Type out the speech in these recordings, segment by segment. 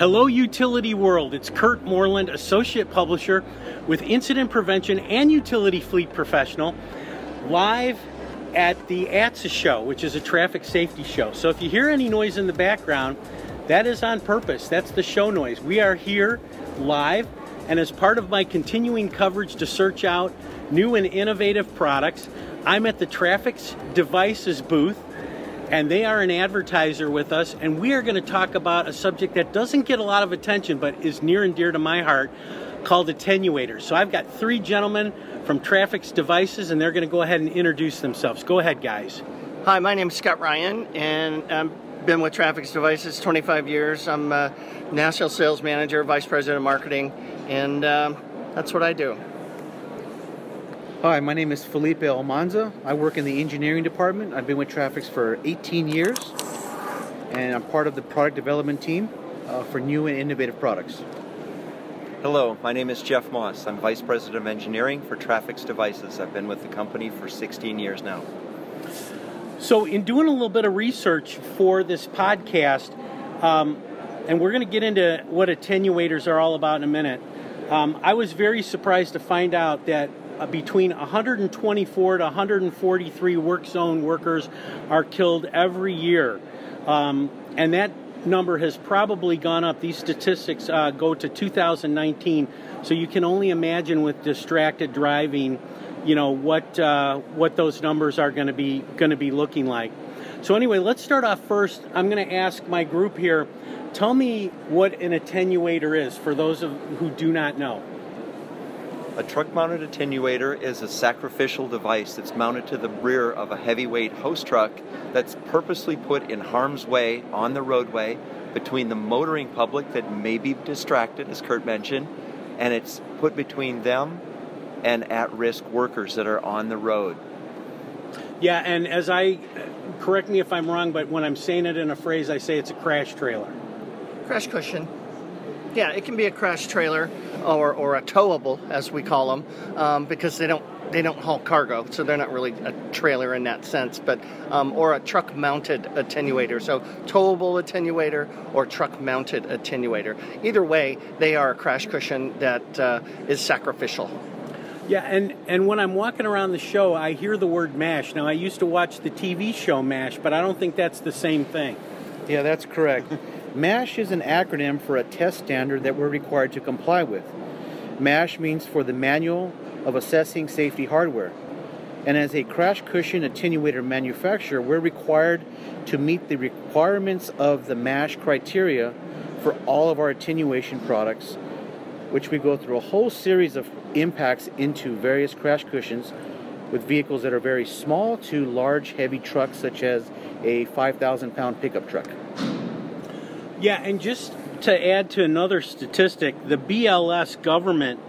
Hello, Utility World. It's Kurt Moreland, Associate Publisher with Incident Prevention and Utility Fleet Professional, live at the ATSSA show, which is a traffic safety show. So if you hear any noise in the background, that is on purpose. That's the show noise. We are here live, and as part of my continuing coverage to search out new and innovative products, I'm at the Traffix Devices booth and they are an advertiser with us, and we are going to talk about a subject that doesn't get a lot of attention but is near and dear to my heart called attenuators. So I've got three gentlemen from Traffix Devices, and they're going to go ahead and introduce themselves. Go ahead, guys. Hi, my name is Scott Ryan, and I've been with Traffix Devices 25 years. I'm a national sales manager, vice president of marketing, and um, that's what I do. Hi, my name is Felipe Almanza. I work in the engineering department. I've been with Traffix for 18 years, and I'm part of the product development team uh, for new and innovative products. Hello, my name is Jeff Moss. I'm Vice President of Engineering for Traffix Devices. I've been with the company for 16 years now. So, in doing a little bit of research for this podcast, um, and we're going to get into what attenuators are all about in a minute, um, I was very surprised to find out that uh, between 124 to 143 work zone workers are killed every year. Um, and that number has probably gone up. These statistics uh, go to 2019, so you can only imagine with distracted driving, you know what uh, what those numbers are going to be going to be looking like. So anyway, let's start off first. I'm going to ask my group here. Tell me what an attenuator is for those of, who do not know. A truck mounted attenuator is a sacrificial device that's mounted to the rear of a heavyweight host truck that's purposely put in harm's way on the roadway between the motoring public that may be distracted, as Kurt mentioned, and it's put between them and at risk workers that are on the road. Yeah, and as I correct me if I'm wrong, but when I'm saying it in a phrase, I say it's a crash trailer. Crash cushion. Yeah, it can be a crash trailer or, or a towable, as we call them, um, because they don't they don't haul cargo, so they're not really a trailer in that sense, but um, or a truck mounted attenuator. So towable attenuator or truck mounted attenuator. Either way, they are a crash cushion that uh, is sacrificial. Yeah, and, and when I'm walking around the show, I hear the word MASH. Now, I used to watch the TV show MASH, but I don't think that's the same thing. Yeah, that's correct. MASH is an acronym for a test standard that we're required to comply with. MASH means for the Manual of Assessing Safety Hardware. And as a crash cushion attenuator manufacturer, we're required to meet the requirements of the MASH criteria for all of our attenuation products, which we go through a whole series of impacts into various crash cushions with vehicles that are very small to large, heavy trucks, such as a 5,000 pound pickup truck. Yeah, and just to add to another statistic, the BLS government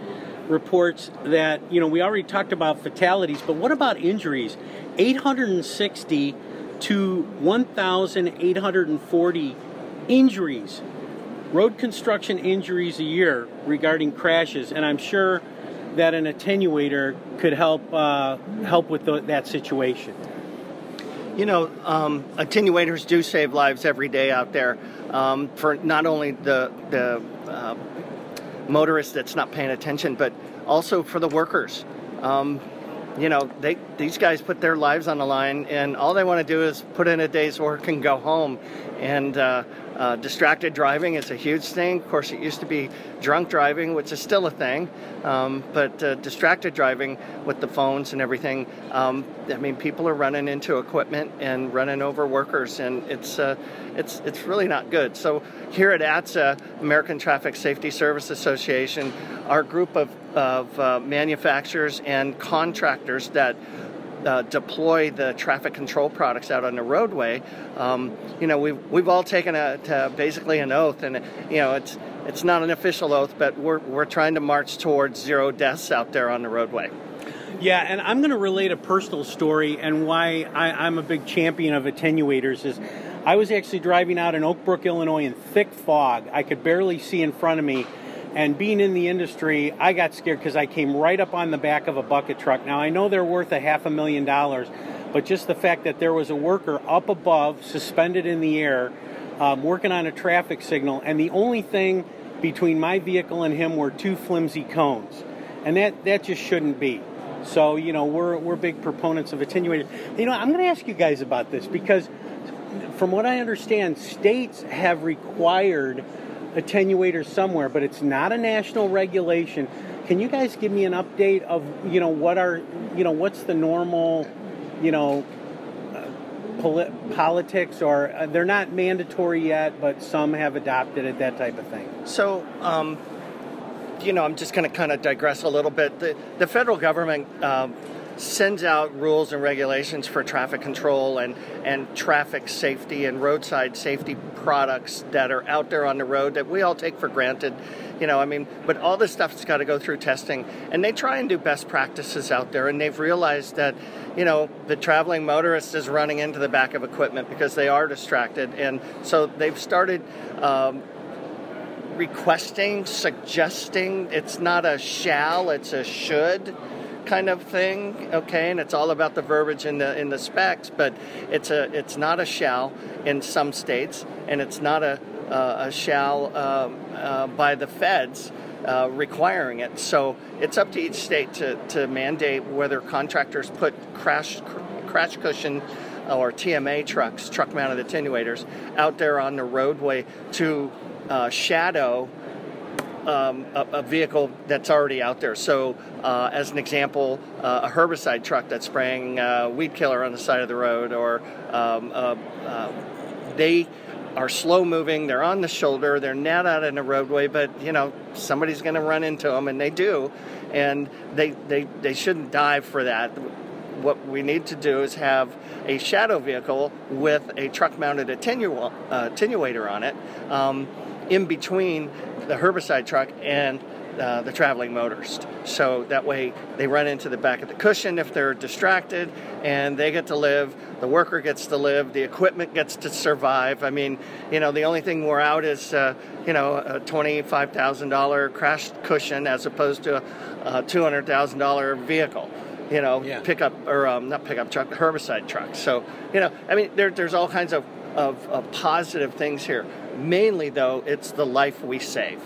reports that, you know, we already talked about fatalities, but what about injuries? 860 to 1,840 injuries, road construction injuries a year regarding crashes, and I'm sure that an attenuator could help uh, help with the, that situation. You know, um, attenuators do save lives every day out there um, for not only the the uh, motorist that's not paying attention, but also for the workers. Um, you know, they these guys put their lives on the line, and all they want to do is put in a day's work and go home. And uh, uh, distracted driving is a huge thing. Of course, it used to be drunk driving, which is still a thing, um, but uh, distracted driving with the phones and everything. Um, I mean, people are running into equipment and running over workers, and it's uh, it's it's really not good. So here at ATSSA, American Traffic Safety Service Association, our group of of uh, manufacturers and contractors that uh, deploy the traffic control products out on the roadway, um, you know, we've, we've all taken a, basically an oath, and you know, it's it's not an official oath, but we're we're trying to march towards zero deaths out there on the roadway. Yeah, and I'm going to relate a personal story and why I, I'm a big champion of attenuators is. I was actually driving out in Oak Brook, Illinois, in thick fog. I could barely see in front of me and being in the industry, I got scared because I came right up on the back of a bucket truck. Now, I know they're worth a half a million dollars, but just the fact that there was a worker up above, suspended in the air, um, working on a traffic signal, and the only thing between my vehicle and him were two flimsy cones, and that that just shouldn't be. So you know we're we're big proponents of attenuators. You know I'm going to ask you guys about this because from what I understand, states have required attenuators somewhere, but it's not a national regulation. Can you guys give me an update of you know what are you know what's the normal you know politics, or uh, they're not mandatory yet, but some have adopted it, that type of thing? So, um, you know, I'm just going to kind of digress a little bit. The, the federal government um, sends out rules and regulations for traffic control and, and traffic safety and roadside safety products that are out there on the road that we all take for granted. You know, I mean, but all this stuff's got to go through testing. And they try and do best practices out there. And they've realized that, you know, the traveling motorist is running into the back of equipment because they are distracted. And so they've started. Um, requesting, suggesting. It's not a shall, it's a should kind of thing, okay? And it's all about the verbiage in the in the specs, but it's a it's not a shall in some states, and it's not a uh, a shall um, uh, by the feds. Uh, requiring it. So it's up to each state to, to mandate whether contractors put crash crash cushion or TMA trucks, truck mounted attenuators, out there on the roadway to uh, shadow um, a, a, vehicle that's already out there. So, uh, as an example, uh, a herbicide truck that's spraying uh, weed killer on the side of the road, or um, uh, uh, they are slow moving, they're on the shoulder, they're not out in the roadway, but you know somebody's going to run into them, and they do, and they they they shouldn't dive for that. What we need to do is have a shadow vehicle with a truck-mounted attenu- uh, attenuator on it. Um, in between the herbicide truck and uh, the traveling motorist. So that way they run into the back of the cushion if they're distracted and they get to live, the worker gets to live, the equipment gets to survive. I mean, you know, the only thing we're out is, uh, you know, a $25,000 crash cushion as opposed to a $200,000 vehicle. You know, yeah. pickup or um, not pickup truck, herbicide truck. So, you know, I mean, there, there's all kinds of, of, of positive things here. Mainly, though, it's the life we save.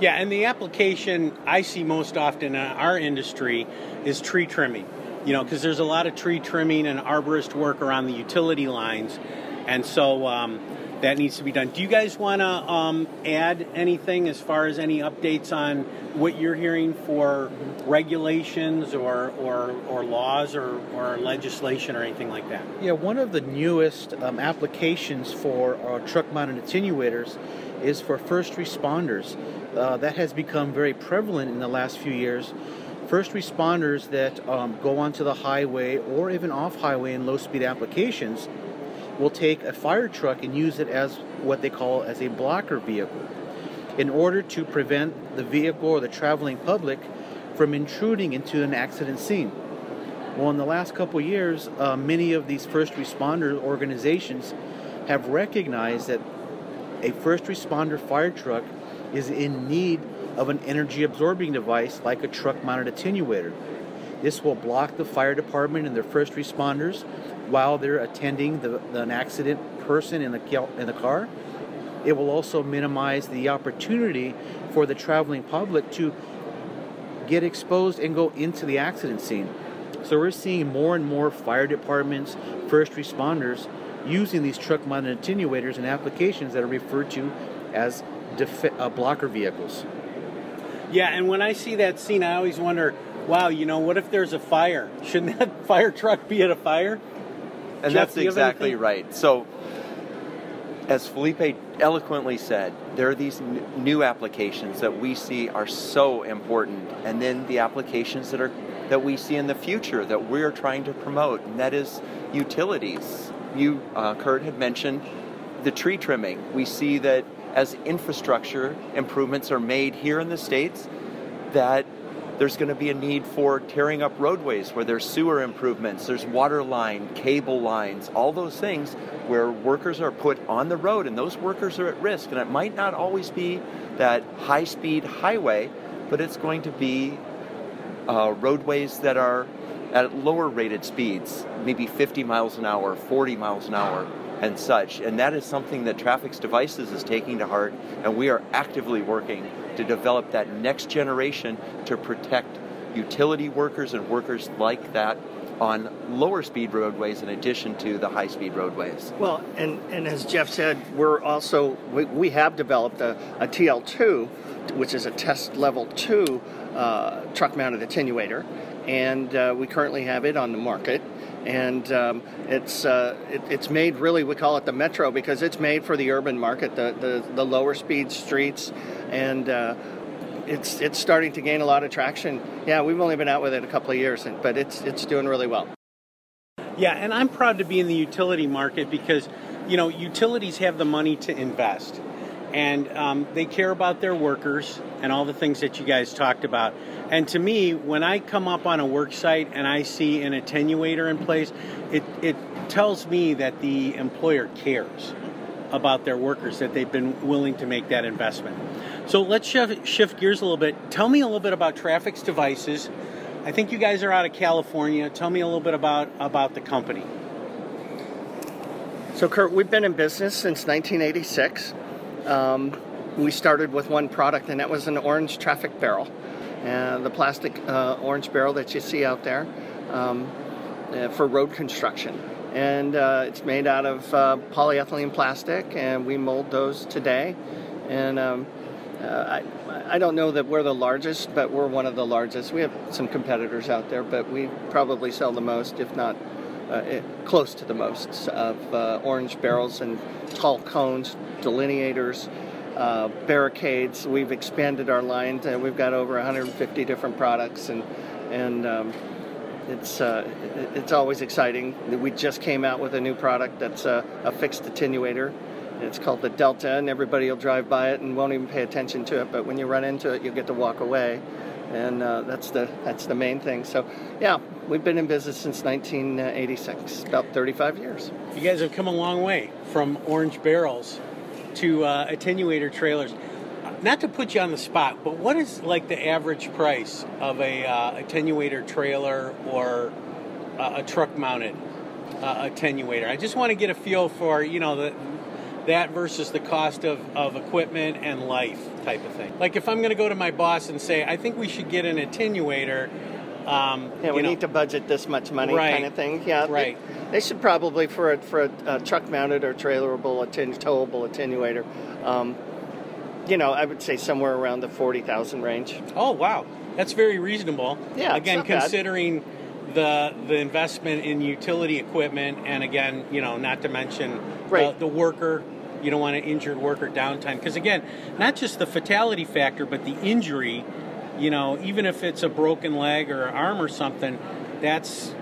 Yeah, and the application I see most often in our industry is tree trimming. You know, because there's a lot of tree trimming and arborist work around the utility lines, and so um, that needs to be done. Do you guys want to um, add anything as far as any updates on what you're hearing for regulations or, or, or laws or, or legislation or anything like that? Yeah, one of the newest um, applications for our truck mounted attenuators is for first responders. Uh, that has become very prevalent in the last few years. First responders that um, go onto the highway or even off highway in low speed applications will take a fire truck and use it as what they call as a blocker vehicle in order to prevent the vehicle or the traveling public from intruding into an accident scene. Well, in the last couple years, uh, many of these first responder organizations have recognized that a first responder fire truck is in need of an energy absorbing device like a truck mounted attenuator. This will block the fire department and their first responders while they're attending the, the, an accident person in the, in the car. It will also minimize the opportunity for the traveling public to get exposed and go into the accident scene. So we're seeing more and more fire departments, first responders using these truck mounted attenuators in applications that are referred to as uh, blocker vehicles. Yeah, and when I see that scene, I always wonder, wow, you know, what if there's a fire? Shouldn't that fire truck be at a fire? And Jeff, that's exactly right. So, as Felipe eloquently said, there are these n- new applications that we see are so important, and then the applications that are that we see in the future that we're trying to promote, and that is utilities. You, uh, Kurt, had mentioned the tree trimming. We see that as infrastructure improvements are made here in the states, that there's going to be a need for tearing up roadways where there's sewer improvements, there's water line, cable lines, all those things where workers are put on the road and those workers are at risk. And it might not always be that high speed highway, but it's going to be uh, roadways that are at lower rated speeds, maybe 50 miles an hour, 40 miles an hour, and such. And that is something that Traffix Devices is taking to heart, and we are actively working to develop that next generation to protect utility workers and workers like that on lower speed roadways in addition to the high speed roadways. Well, and, and as Jeff said, we're also, we, we have developed a, a TL2, which is a test level 2 uh, truck mounted attenuator, and uh, we currently have it on the market. And um, it's uh, it, it's made really we call it the metro because it's made for the urban market, the the, the lower speed streets, and uh, it's it's starting to gain a lot of traction. Yeah, we've only been out with it a couple of years, but it's it's doing really well. Yeah, and I'm proud to be in the utility market because, you know, utilities have the money to invest, and um, they care about their workers and all the things that you guys talked about. And to me, when I come up on a work site and I see an attenuator in place, it it tells me that the employer cares about their workers that they've been willing to make that investment. So let's shift, shift gears a little bit. Tell me a little bit about Traffix Devices. I think you guys are out of California. Tell me a little bit about about the company. So, Kurt, we've been in business since 1986. Um, we started with one product, and that was an orange traffic barrel, uh, the plastic uh, orange barrel that you see out there um, uh, for road construction and uh, it's made out of uh, polyethylene plastic, and we mold those today. And um, uh, I, I don't know that we're the largest, but we're one of the largest. We have some competitors out there, but we probably sell the most, if not uh, close to the most, of uh, orange barrels and tall cones, delineators. Uh, barricades. We've expanded our line. We've got over 150 different products, and and um, it's uh, it's always exciting. We just came out with a new product that's a, a, fixed attenuator. It's called the Delta, and everybody will drive by it and won't even pay attention to it. But when you run into it, you'll get to walk away, and uh, that's the that's the main thing. So, yeah, we've been in business since 1986, about 35 years. You guys have come a long way from orange barrels to uh, attenuator trailers not to put you on the spot, but what is like the average price of a uh, attenuator trailer or uh, a truck mounted uh, attenuator? I just want to get a feel for you know the, that versus the cost of, of equipment and life type of thing. Like if I'm going to go to my boss and say I think we should get an attenuator. Um, yeah, we know, need to budget this much money, right, kind of thing. Yeah, right. They, they should probably for a, for a, a truck mounted or trailerable, atten- towable attenuator. Um, you know, I would say somewhere around the 40,000 range. Oh, wow. That's very reasonable. Yeah. Again, considering the the investment in utility equipment and again, you know, not to mention right. the, the worker you don't want an injured worker downtime because again, not just the fatality factor but the injury, you know, even if it's a broken leg or arm or something, that's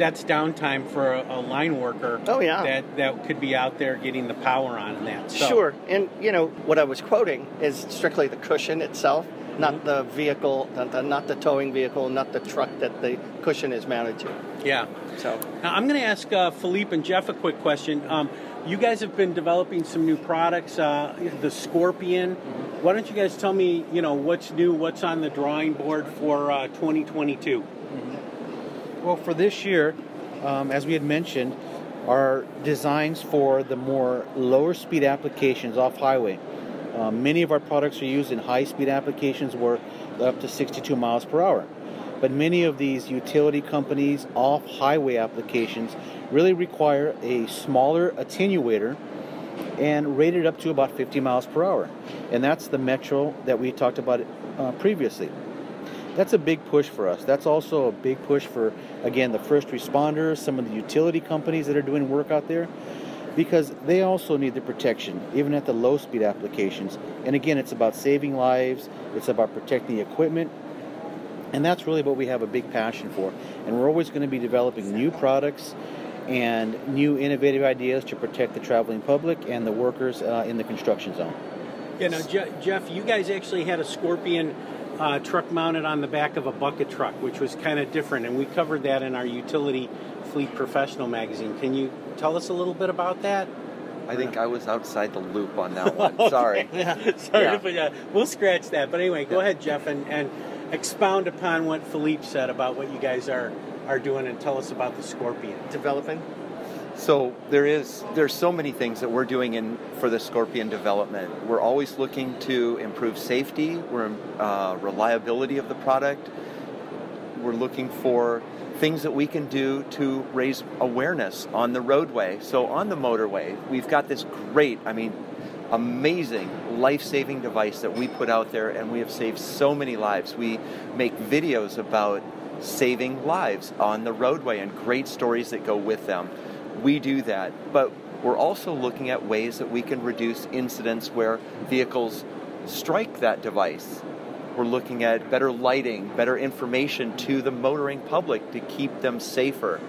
that's downtime for a, a, line worker. Oh yeah, that that could be out there getting the power on and that. So. Sure, and you know what I was quoting is strictly the cushion itself, not mm-hmm. the vehicle, not the, not the, towing vehicle, not the truck that the cushion is mounted to. Yeah. So now I'm going to ask uh, Philippe and Jeff a quick question. Um, you guys have been developing some new products, uh, the Scorpion. Mm-hmm. Why don't you guys tell me, you know, what's new, what's on the drawing board for uh, 2022? Well, for this year, um, as we had mentioned, are designs for the more lower speed applications off highway. Um, many of our products are used in high speed applications where up to 62 miles per hour. But many of these utility companies off highway applications really require a smaller attenuator and rated up to about 50 miles per hour. And that's the Metro that we talked about uh, previously that's a big push for us. That's also a big push for, again, the first responders, some of the utility companies that are doing work out there, because they also need the protection, even at the low speed applications. And again, it's about saving lives, it's about protecting the equipment, and that's really what we have a big passion for. And we're always going to be developing new products and new innovative ideas to protect the traveling public and the workers uh, in the construction zone. Yeah, now, Jeff, you guys actually had a Scorpion uh, truck mounted on the back of a bucket truck, which was kind of different, and we covered that in our utility fleet professional magazine. Can you tell us a little bit about that? I think I was outside the loop on that one. Sorry. yeah, sorry, yeah. but uh, we'll scratch that. But anyway, go yeah. ahead, Jeff, and, and expound upon what Philippe said about what you guys are are doing, and tell us about the Scorpion developing. So there is there's so many things that we're doing in for the Scorpion development. We're always looking to improve safety, we're uh, reliability of the product. We're looking for things that we can do to raise awareness on the roadway. So on the motorway, we've got this great, I mean, amazing life-saving device that we put out there, and we have saved so many lives. We make videos about saving lives on the roadway and great stories that go with them we do that. But we're also looking at ways that we can reduce incidents where vehicles strike that device. We're looking at better lighting, better information to the motoring public to keep them safer.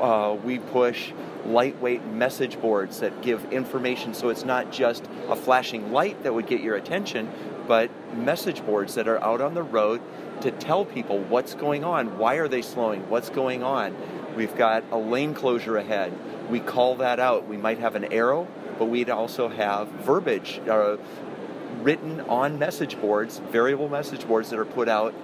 Uh, we push lightweight message boards that give information so it's not just a flashing light that would get your attention, but message boards that are out on the road to tell people what's going on, why are they slowing, what's going on We've got a lane closure ahead. We call that out. We might have an arrow, but we'd also have verbiage uh, written on message boards, variable message boards that are put out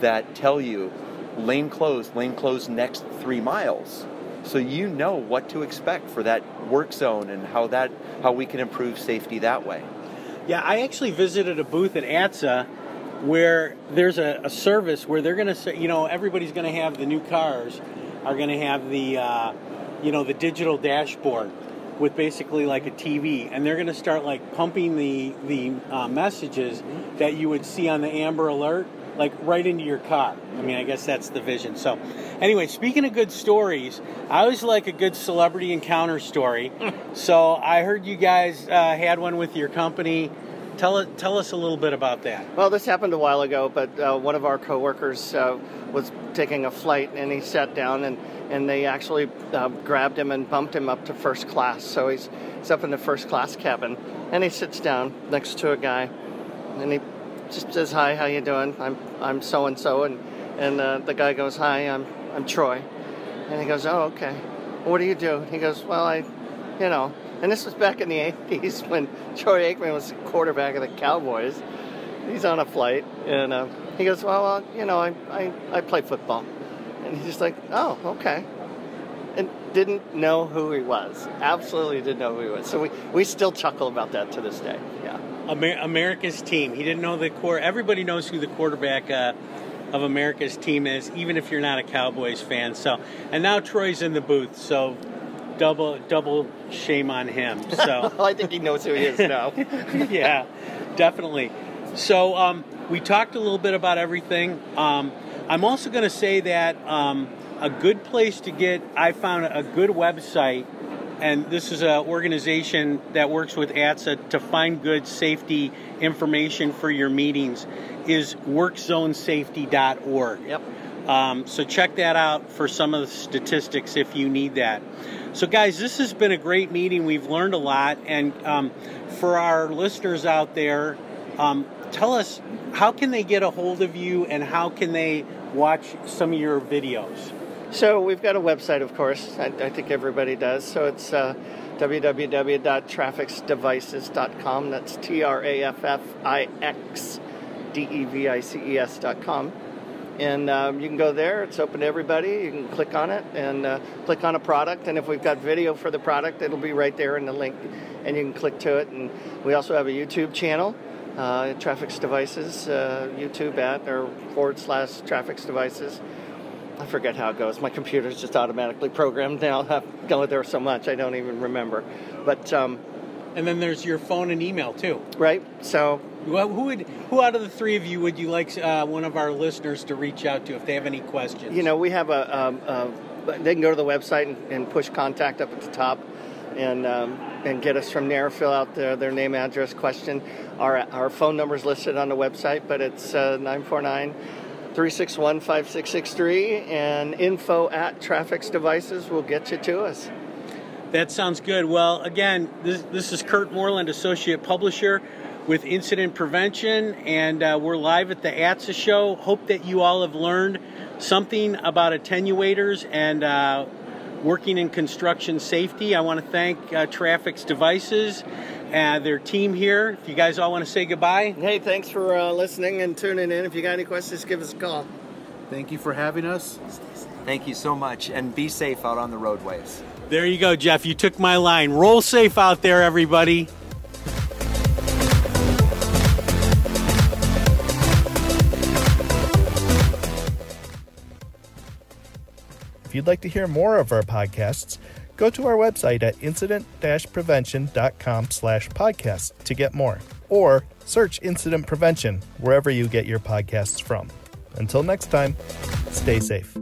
that tell you lane closed, lane closed next three miles. So you know what to expect for that work zone and how that how we can improve safety that way. Yeah, I actually visited a booth at ATSSA where there's a, a service where they're going to say, you know, everybody's going to have the new cars are going to have the uh, you know the digital dashboard with basically like a TV, and they're going to start like pumping the the uh, messages that you would see on the Amber Alert like right into your car. I mean, I guess that's the vision. So, anyway, speaking of good stories, I always like a good celebrity encounter story. so I heard you guys uh, had one with your company. Tell tell us a little bit about that. Well, this happened a while ago, but uh, one of our coworkers uh, was taking a flight and he sat down and, and they actually uh, grabbed him and bumped him up to first class. So he's, he's up in the first class cabin and he sits down next to a guy and he just says, "Hi, how you doing? I'm I'm so and so." And and uh, the guy goes, "Hi, I'm I'm Troy." And he goes, "Oh, okay. What do you do?" He goes, "Well, I, you know." And this was back in the 80s when Troy Aikman was quarterback of the Cowboys. He's on a flight, and uh, he goes, Well, uh, you know, I, I, I play football. And he's just like, Oh, okay. And didn't know who he was. Absolutely didn't know who he was. So we, we still chuckle about that to this day. Yeah. Amer- America's team. He didn't know the core. Everybody knows who the quarterback uh, of America's team is, even if you're not a Cowboys fan. So, and now Troy's in the booth. So double double shame on him. So I think he knows who he is now. yeah, definitely. So um, we talked a little bit about everything. Um, I'm also going to say that um, a good place to get. I found a good website, and this is an organization that works with ATSSA to find good safety information for your meetings. Is workzonesafety.org. Yep. Um, so check that out for some of the statistics if you need that. So, guys, this has been a great meeting. We've learned a lot. And um, for our listeners out there, um, tell us how can they get a hold of you and how can they watch some of your videos? So, we've got a website, of course. I, I think everybody does. So, it's uh, www.traffixdevices.com. That's T R A F F I X D E V I C E S.com and um, you can go there. It's open to everybody. You can click on it and uh, click on a product. And if we've got video for the product, it'll be right there in the link, and you can click to it. And we also have a YouTube channel, uh, Traffix Devices, uh, YouTube at or forward slash Traffix Devices. I forget how it goes. My computer's just automatically programmed now. I've gone there so much I don't even remember. But um, and then there's your phone and email too. Right. So well, who would who out of the three of you would you like uh, one of our listeners to reach out to if they have any questions? You know, we have a, um, a they can go to the website and, and, push contact up at the top, and um, and get us from there. Fill out their, their name, address, question. Our our phone number is listed on the website, but it's uh, nine four nine. 361 5663 and info at Traffix Devices will get you to us. That sounds good. Well, again, this, this is Kurt Moreland, Associate Publisher with Incident Prevention, and uh, we're live at the ATSSA show. Hope that you all have learned something about attenuators and uh, working in construction safety. I want to thank uh, Traffix Devices and their team here. If you guys all want to say goodbye. Hey, thanks for uh, listening and tuning in. If you got any questions, give us a call. Thank you for having us. Thank you so much, and be safe out on the roadways. There you go, Jeff. You took my line. Roll safe out there, everybody. If you'd like to hear more of our podcasts, go to our website at incident-prevention.com slash podcast to get more. Or search Incident Prevention wherever you get your podcasts from. Until next time, stay safe.